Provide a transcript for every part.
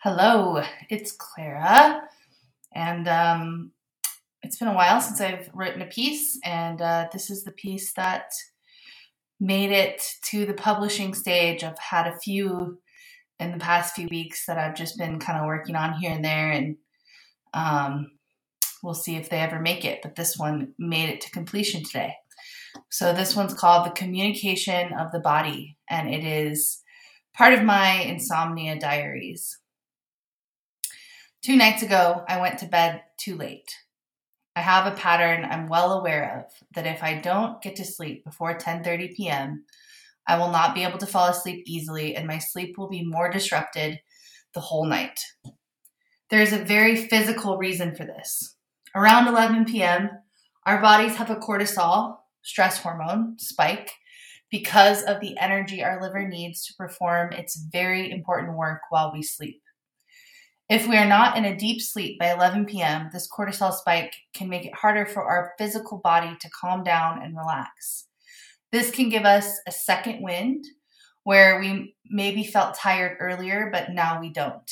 Hello, it's Clara, and um, it's been a while since I've written a piece, and uh, this is the piece that made it to the publishing stage. I've had a few in the past few weeks that I've just been kind of working on here and there, and um, we'll see if they ever make it. But this one made it to completion today. So this one's called The Communication of the Body, and it is part of my insomnia diaries. Two nights ago, I went to bed too late. I have a pattern I'm well aware of that if I don't get to sleep before 10:30 p.m., I will not be able to fall asleep easily and my sleep will be more disrupted the whole night. There is a very physical reason for this. Around 11 p.m., our bodies have a cortisol, stress hormone, spike because of the energy our liver needs to perform its very important work while we sleep. If we are not in a deep sleep by 11 p.m., this cortisol spike can make it harder for our physical body to calm down and relax. This can give us a second wind where we maybe felt tired earlier, but now we don't.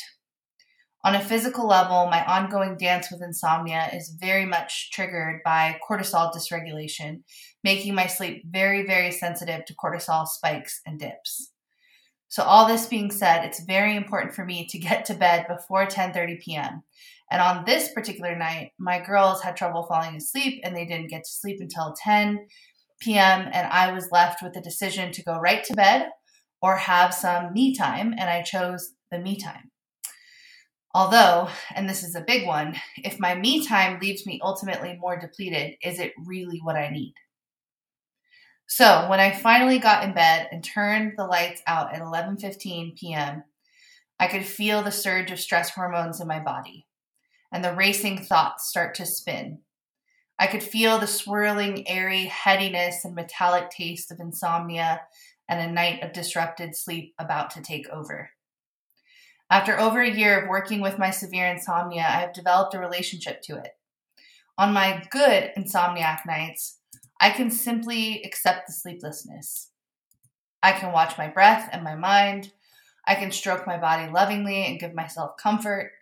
On a physical level, my ongoing dance with insomnia is very much triggered by cortisol dysregulation, making my sleep very, very sensitive to cortisol spikes and dips. So all this being said, it's very important for me to get to bed before 10:30 p.m. And on this particular night, my girls had trouble falling asleep and they didn't get to sleep until 10 p.m. and I was left with the decision to go right to bed or have some me time and I chose the me time. Although, and this is a big one, if my me time leaves me ultimately more depleted, is it really what I need? So when I finally got in bed and turned the lights out at 11:15 p.m., I could feel the surge of stress hormones in my body and the racing thoughts start to spin. I could feel the swirling, airy headiness and metallic taste of insomnia and a night of disrupted sleep about to take over. After over a year of working with my severe insomnia, I have developed a relationship to it. On my good insomniac nights, I can simply accept the sleeplessness. I can watch my breath and my mind. I can stroke my body lovingly and give myself comfort.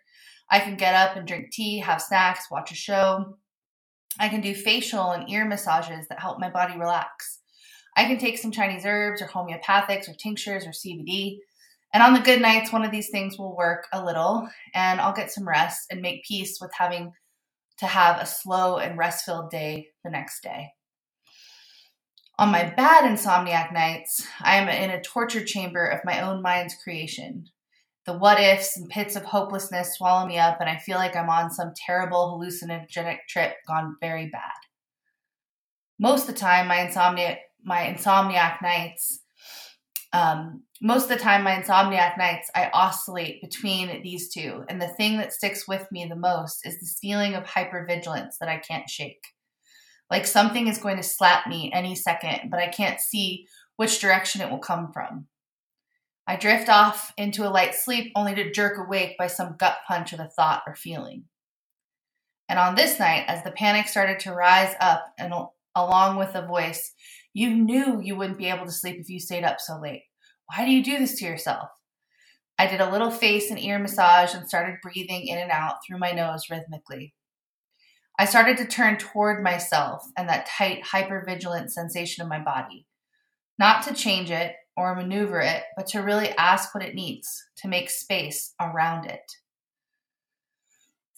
I can get up and drink tea, have snacks, watch a show. I can do facial and ear massages that help my body relax. I can take some Chinese herbs or homeopathics or tinctures or CBD. And on the good nights, one of these things will work a little and I'll get some rest and make peace with having to have a slow and rest filled day the next day. On my bad insomniac nights, I am in a torture chamber of my own mind's creation. The what ifs and pits of hopelessness swallow me up, and I feel like I'm on some terrible hallucinogenic trip gone very bad. Most of the time, my my insomniac nights, um, most of the time, my insomniac nights, I oscillate between these two, and the thing that sticks with me the most is this feeling of hypervigilance that I can't shake. Like something is going to slap me any second, but I can't see which direction it will come from. I drift off into a light sleep only to jerk awake by some gut punch of a thought or feeling. And on this night, as the panic started to rise up and along with a voice, you knew you wouldn't be able to sleep if you stayed up so late. Why do you do this to yourself? I did a little face and ear massage and started breathing in and out through my nose rhythmically. I started to turn toward myself and that tight, hypervigilant sensation of my body. Not to change it or maneuver it, but to really ask what it needs to make space around it.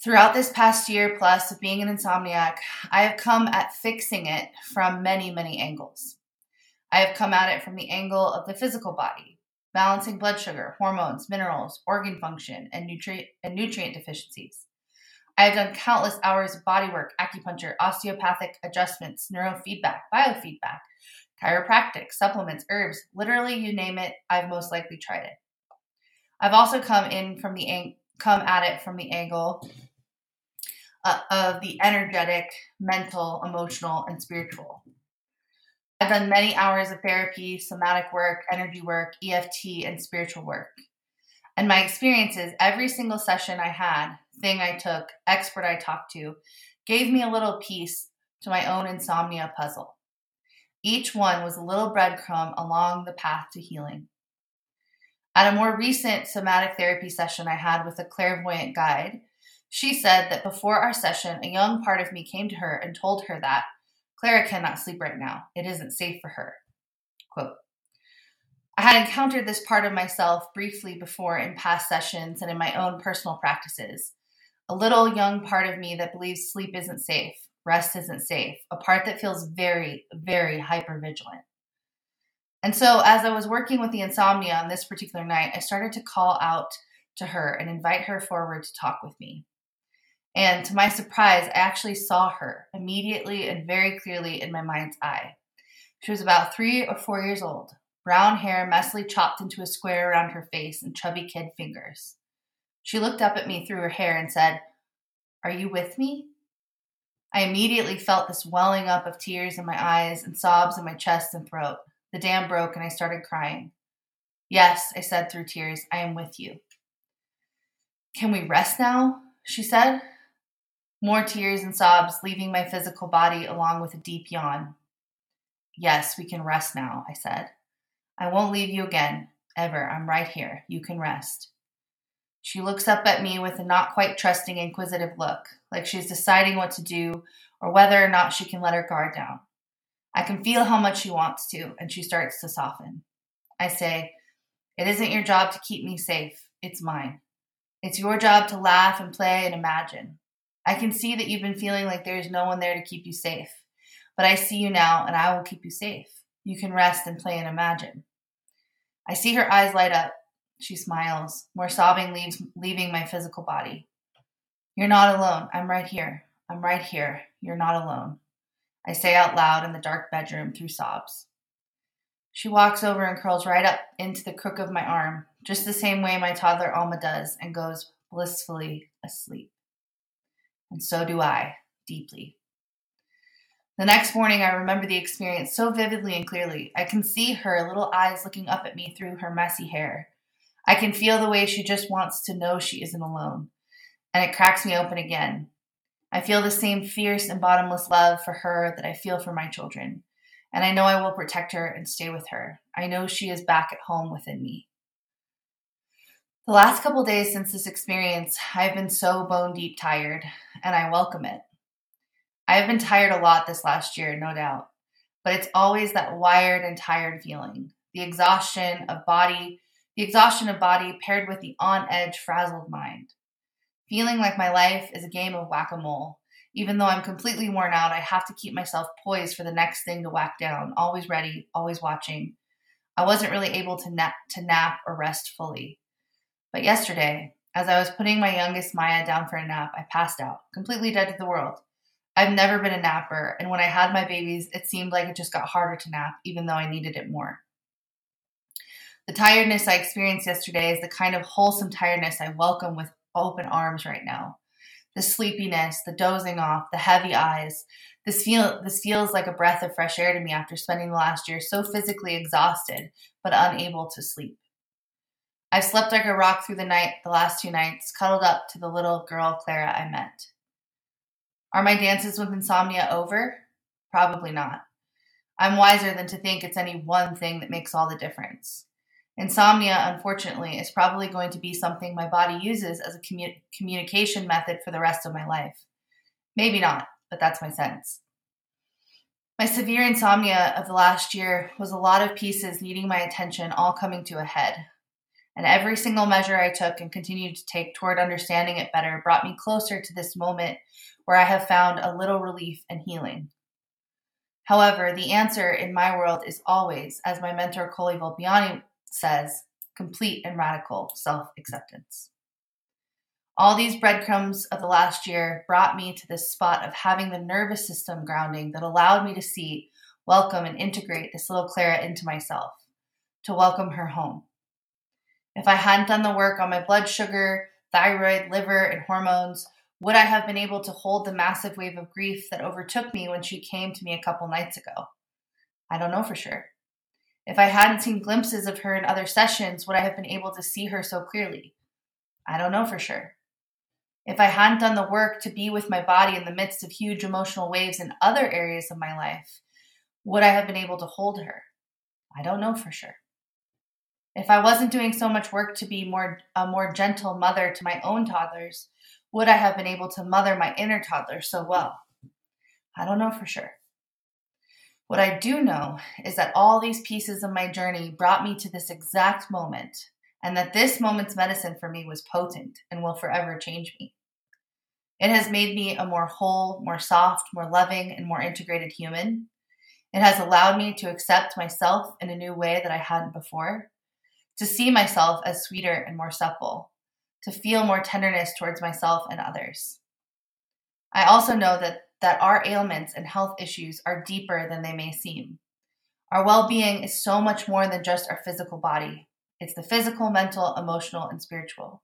Throughout this past year plus of being an insomniac, I have come at fixing it from many, many angles. I have come at it from the angle of the physical body, balancing blood sugar, hormones, minerals, organ function, and nutrient, and nutrient deficiencies. I have done countless hours of bodywork, acupuncture, osteopathic adjustments, neurofeedback, biofeedback, chiropractic, supplements, herbs, literally you name it, I've most likely tried it. I've also come in from the ang- come at it from the angle uh, of the energetic, mental, emotional, and spiritual. I've done many hours of therapy, somatic work, energy work, EFT, and spiritual work. And my experiences, every single session I had, thing I took, expert I talked to, gave me a little piece to my own insomnia puzzle. Each one was a little breadcrumb along the path to healing. At a more recent somatic therapy session I had with a clairvoyant guide, she said that before our session, a young part of me came to her and told her that Clara cannot sleep right now. It isn't safe for her. Quote I had encountered this part of myself briefly before in past sessions and in my own personal practices. A little young part of me that believes sleep isn't safe, rest isn't safe, a part that feels very, very hyper vigilant. And so, as I was working with the insomnia on this particular night, I started to call out to her and invite her forward to talk with me. And to my surprise, I actually saw her immediately and very clearly in my mind's eye. She was about three or four years old, brown hair messily chopped into a square around her face and chubby kid fingers. She looked up at me through her hair and said, Are you with me? I immediately felt this welling up of tears in my eyes and sobs in my chest and throat. The dam broke and I started crying. Yes, I said through tears, I am with you. Can we rest now? She said. More tears and sobs leaving my physical body along with a deep yawn. Yes, we can rest now, I said. I won't leave you again, ever. I'm right here. You can rest. She looks up at me with a not quite trusting, inquisitive look, like she's deciding what to do or whether or not she can let her guard down. I can feel how much she wants to, and she starts to soften. I say, It isn't your job to keep me safe, it's mine. It's your job to laugh and play and imagine. I can see that you've been feeling like there is no one there to keep you safe, but I see you now and I will keep you safe. You can rest and play and imagine. I see her eyes light up. She smiles, more sobbing leaves leaving my physical body. You're not alone. I'm right here. I'm right here. You're not alone. I say out loud in the dark bedroom through sobs. She walks over and curls right up into the crook of my arm, just the same way my toddler Alma does, and goes blissfully asleep. And so do I, deeply. The next morning, I remember the experience so vividly and clearly. I can see her little eyes looking up at me through her messy hair. I can feel the way she just wants to know she isn't alone. And it cracks me open again. I feel the same fierce and bottomless love for her that I feel for my children. And I know I will protect her and stay with her. I know she is back at home within me. The last couple days since this experience, I've been so bone deep tired, and I welcome it. I have been tired a lot this last year, no doubt, but it's always that wired and tired feeling the exhaustion of body, the exhaustion of body paired with the on edge, frazzled mind feeling like my life is a game of whack a mole. Even though I'm completely worn out, I have to keep myself poised for the next thing to whack down, always ready, always watching. I wasn't really able to nap, to nap or rest fully. But yesterday, as I was putting my youngest Maya down for a nap, I passed out, completely dead to the world. I've never been a napper, and when I had my babies, it seemed like it just got harder to nap, even though I needed it more. The tiredness I experienced yesterday is the kind of wholesome tiredness I welcome with open arms right now. The sleepiness, the dozing off, the heavy eyes. This feel this feels like a breath of fresh air to me after spending the last year so physically exhausted but unable to sleep. I've slept like a rock through the night the last two nights, cuddled up to the little girl Clara I met. Are my dances with insomnia over? Probably not. I'm wiser than to think it's any one thing that makes all the difference. Insomnia, unfortunately, is probably going to be something my body uses as a commu- communication method for the rest of my life. Maybe not, but that's my sense. My severe insomnia of the last year was a lot of pieces needing my attention all coming to a head. And every single measure I took and continued to take toward understanding it better brought me closer to this moment where I have found a little relief and healing. However, the answer in my world is always, as my mentor Coley Volpiani says complete and radical self acceptance. All these breadcrumbs of the last year brought me to this spot of having the nervous system grounding that allowed me to see, welcome, and integrate this little Clara into myself, to welcome her home. If I hadn't done the work on my blood sugar, thyroid, liver, and hormones, would I have been able to hold the massive wave of grief that overtook me when she came to me a couple nights ago? I don't know for sure. If I hadn't seen glimpses of her in other sessions, would I have been able to see her so clearly? I don't know for sure. If I hadn't done the work to be with my body in the midst of huge emotional waves in other areas of my life, would I have been able to hold her? I don't know for sure. If I wasn't doing so much work to be more a more gentle mother to my own toddlers, would I have been able to mother my inner toddler so well? I don't know for sure. What I do know is that all these pieces of my journey brought me to this exact moment, and that this moment's medicine for me was potent and will forever change me. It has made me a more whole, more soft, more loving, and more integrated human. It has allowed me to accept myself in a new way that I hadn't before to see myself as sweeter and more supple, to feel more tenderness towards myself and others. I also know that, that our ailments and health issues are deeper than they may seem. Our well being is so much more than just our physical body, it's the physical, mental, emotional, and spiritual.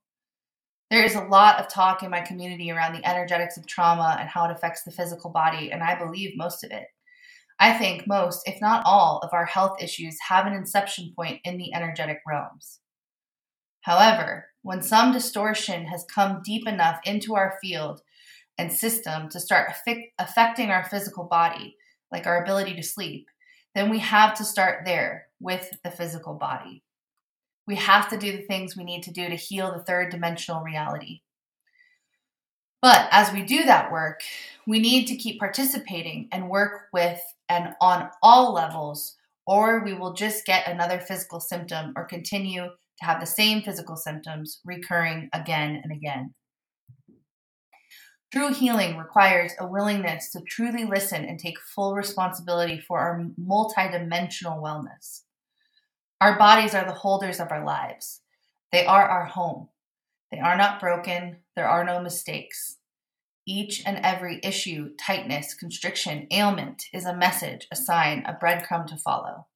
There is a lot of talk in my community around the energetics of trauma and how it affects the physical body, and I believe most of it. I think most, if not all, of our health issues have an inception point in the energetic realms. However, when some distortion has come deep enough into our field and system to start affecting our physical body, like our ability to sleep, then we have to start there with the physical body. We have to do the things we need to do to heal the third dimensional reality. But as we do that work, we need to keep participating and work with and on all levels, or we will just get another physical symptom or continue to have the same physical symptoms recurring again and again. True healing requires a willingness to truly listen and take full responsibility for our multidimensional wellness. Our bodies are the holders of our lives. They are our home. They are not broken. There are no mistakes. Each and every issue, tightness, constriction, ailment is a message, a sign, a breadcrumb to follow.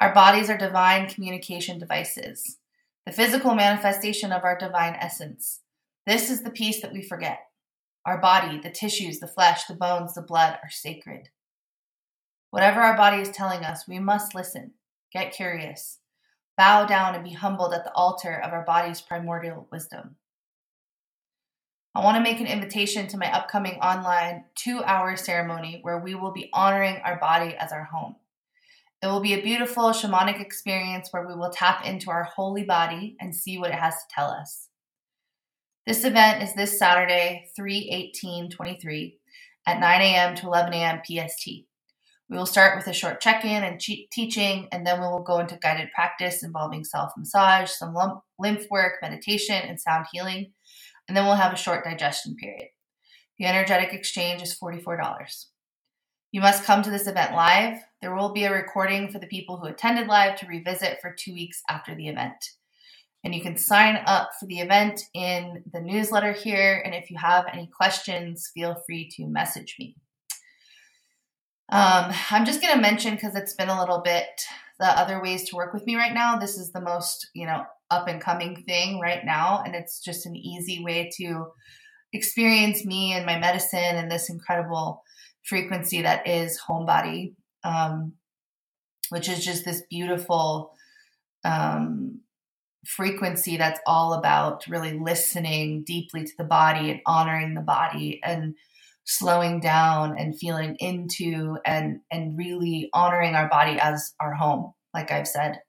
Our bodies are divine communication devices, the physical manifestation of our divine essence. This is the piece that we forget. Our body, the tissues, the flesh, the bones, the blood are sacred. Whatever our body is telling us, we must listen, get curious, bow down, and be humbled at the altar of our body's primordial wisdom. I want to make an invitation to my upcoming online two hour ceremony where we will be honoring our body as our home. It will be a beautiful shamanic experience where we will tap into our holy body and see what it has to tell us. This event is this Saturday, 3 18 23 at 9 a.m. to 11 a.m. PST. We will start with a short check in and teaching, and then we will go into guided practice involving self massage, some lymph work, meditation, and sound healing and then we'll have a short digestion period. The energetic exchange is $44. You must come to this event live. There will be a recording for the people who attended live to revisit for two weeks after the event. And you can sign up for the event in the newsletter here. And if you have any questions, feel free to message me. Um, I'm just going to mention because it's been a little bit the other ways to work with me right now. This is the most, you know, up and coming thing right now. And it's just an easy way to experience me and my medicine and this incredible frequency that is Homebody, um, which is just this beautiful um, frequency that's all about really listening deeply to the body and honoring the body and slowing down and feeling into and and really honoring our body as our home like i've said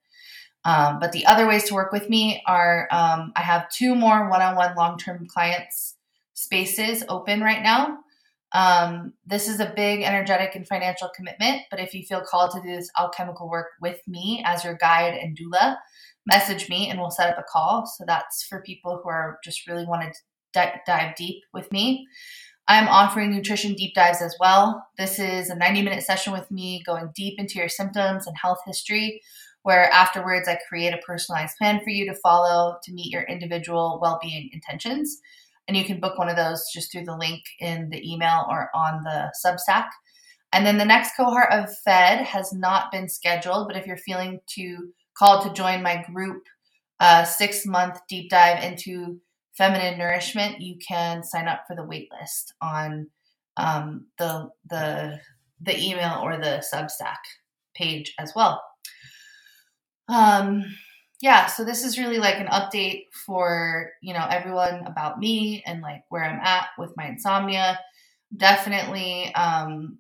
um, but the other ways to work with me are um, I have two more one on one long term clients spaces open right now. Um, this is a big energetic and financial commitment, but if you feel called to do this alchemical work with me as your guide and doula, message me and we'll set up a call. So that's for people who are just really want to d- dive deep with me. I'm offering nutrition deep dives as well. This is a 90 minute session with me going deep into your symptoms and health history where afterwards I create a personalized plan for you to follow to meet your individual well being intentions. And you can book one of those just through the link in the email or on the Substack. And then the next cohort of Fed has not been scheduled, but if you're feeling to called to join my group uh, six month deep dive into feminine nourishment, you can sign up for the waitlist on um, the the the email or the Substack page as well. Um, yeah, so this is really like an update for, you know, everyone about me and like where I'm at with my insomnia. Definitely um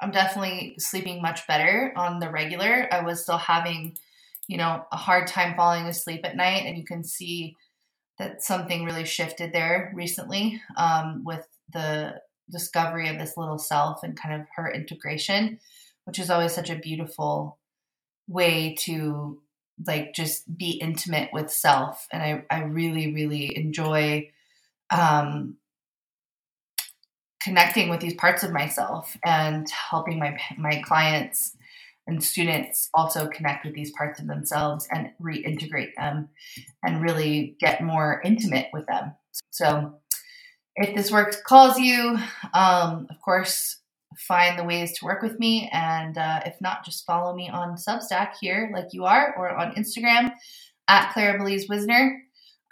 I'm definitely sleeping much better on the regular. I was still having you know, a hard time falling asleep at night, and you can see that something really shifted there recently um, with the discovery of this little self and kind of her integration, which is always such a beautiful way to like just be intimate with self. And I, I really, really enjoy um, connecting with these parts of myself and helping my my clients and students also connect with these parts of themselves and reintegrate them and really get more intimate with them. So, if this work calls you, um, of course, find the ways to work with me. And uh, if not, just follow me on Substack here, like you are, or on Instagram at Clara Belize Wisner.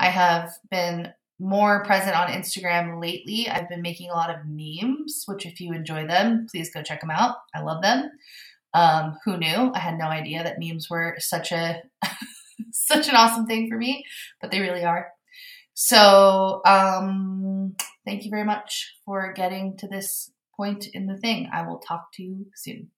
I have been more present on Instagram lately. I've been making a lot of memes, which, if you enjoy them, please go check them out. I love them. Um, who knew? I had no idea that memes were such a such an awesome thing for me, but they really are. So, um, thank you very much for getting to this point in the thing. I will talk to you soon.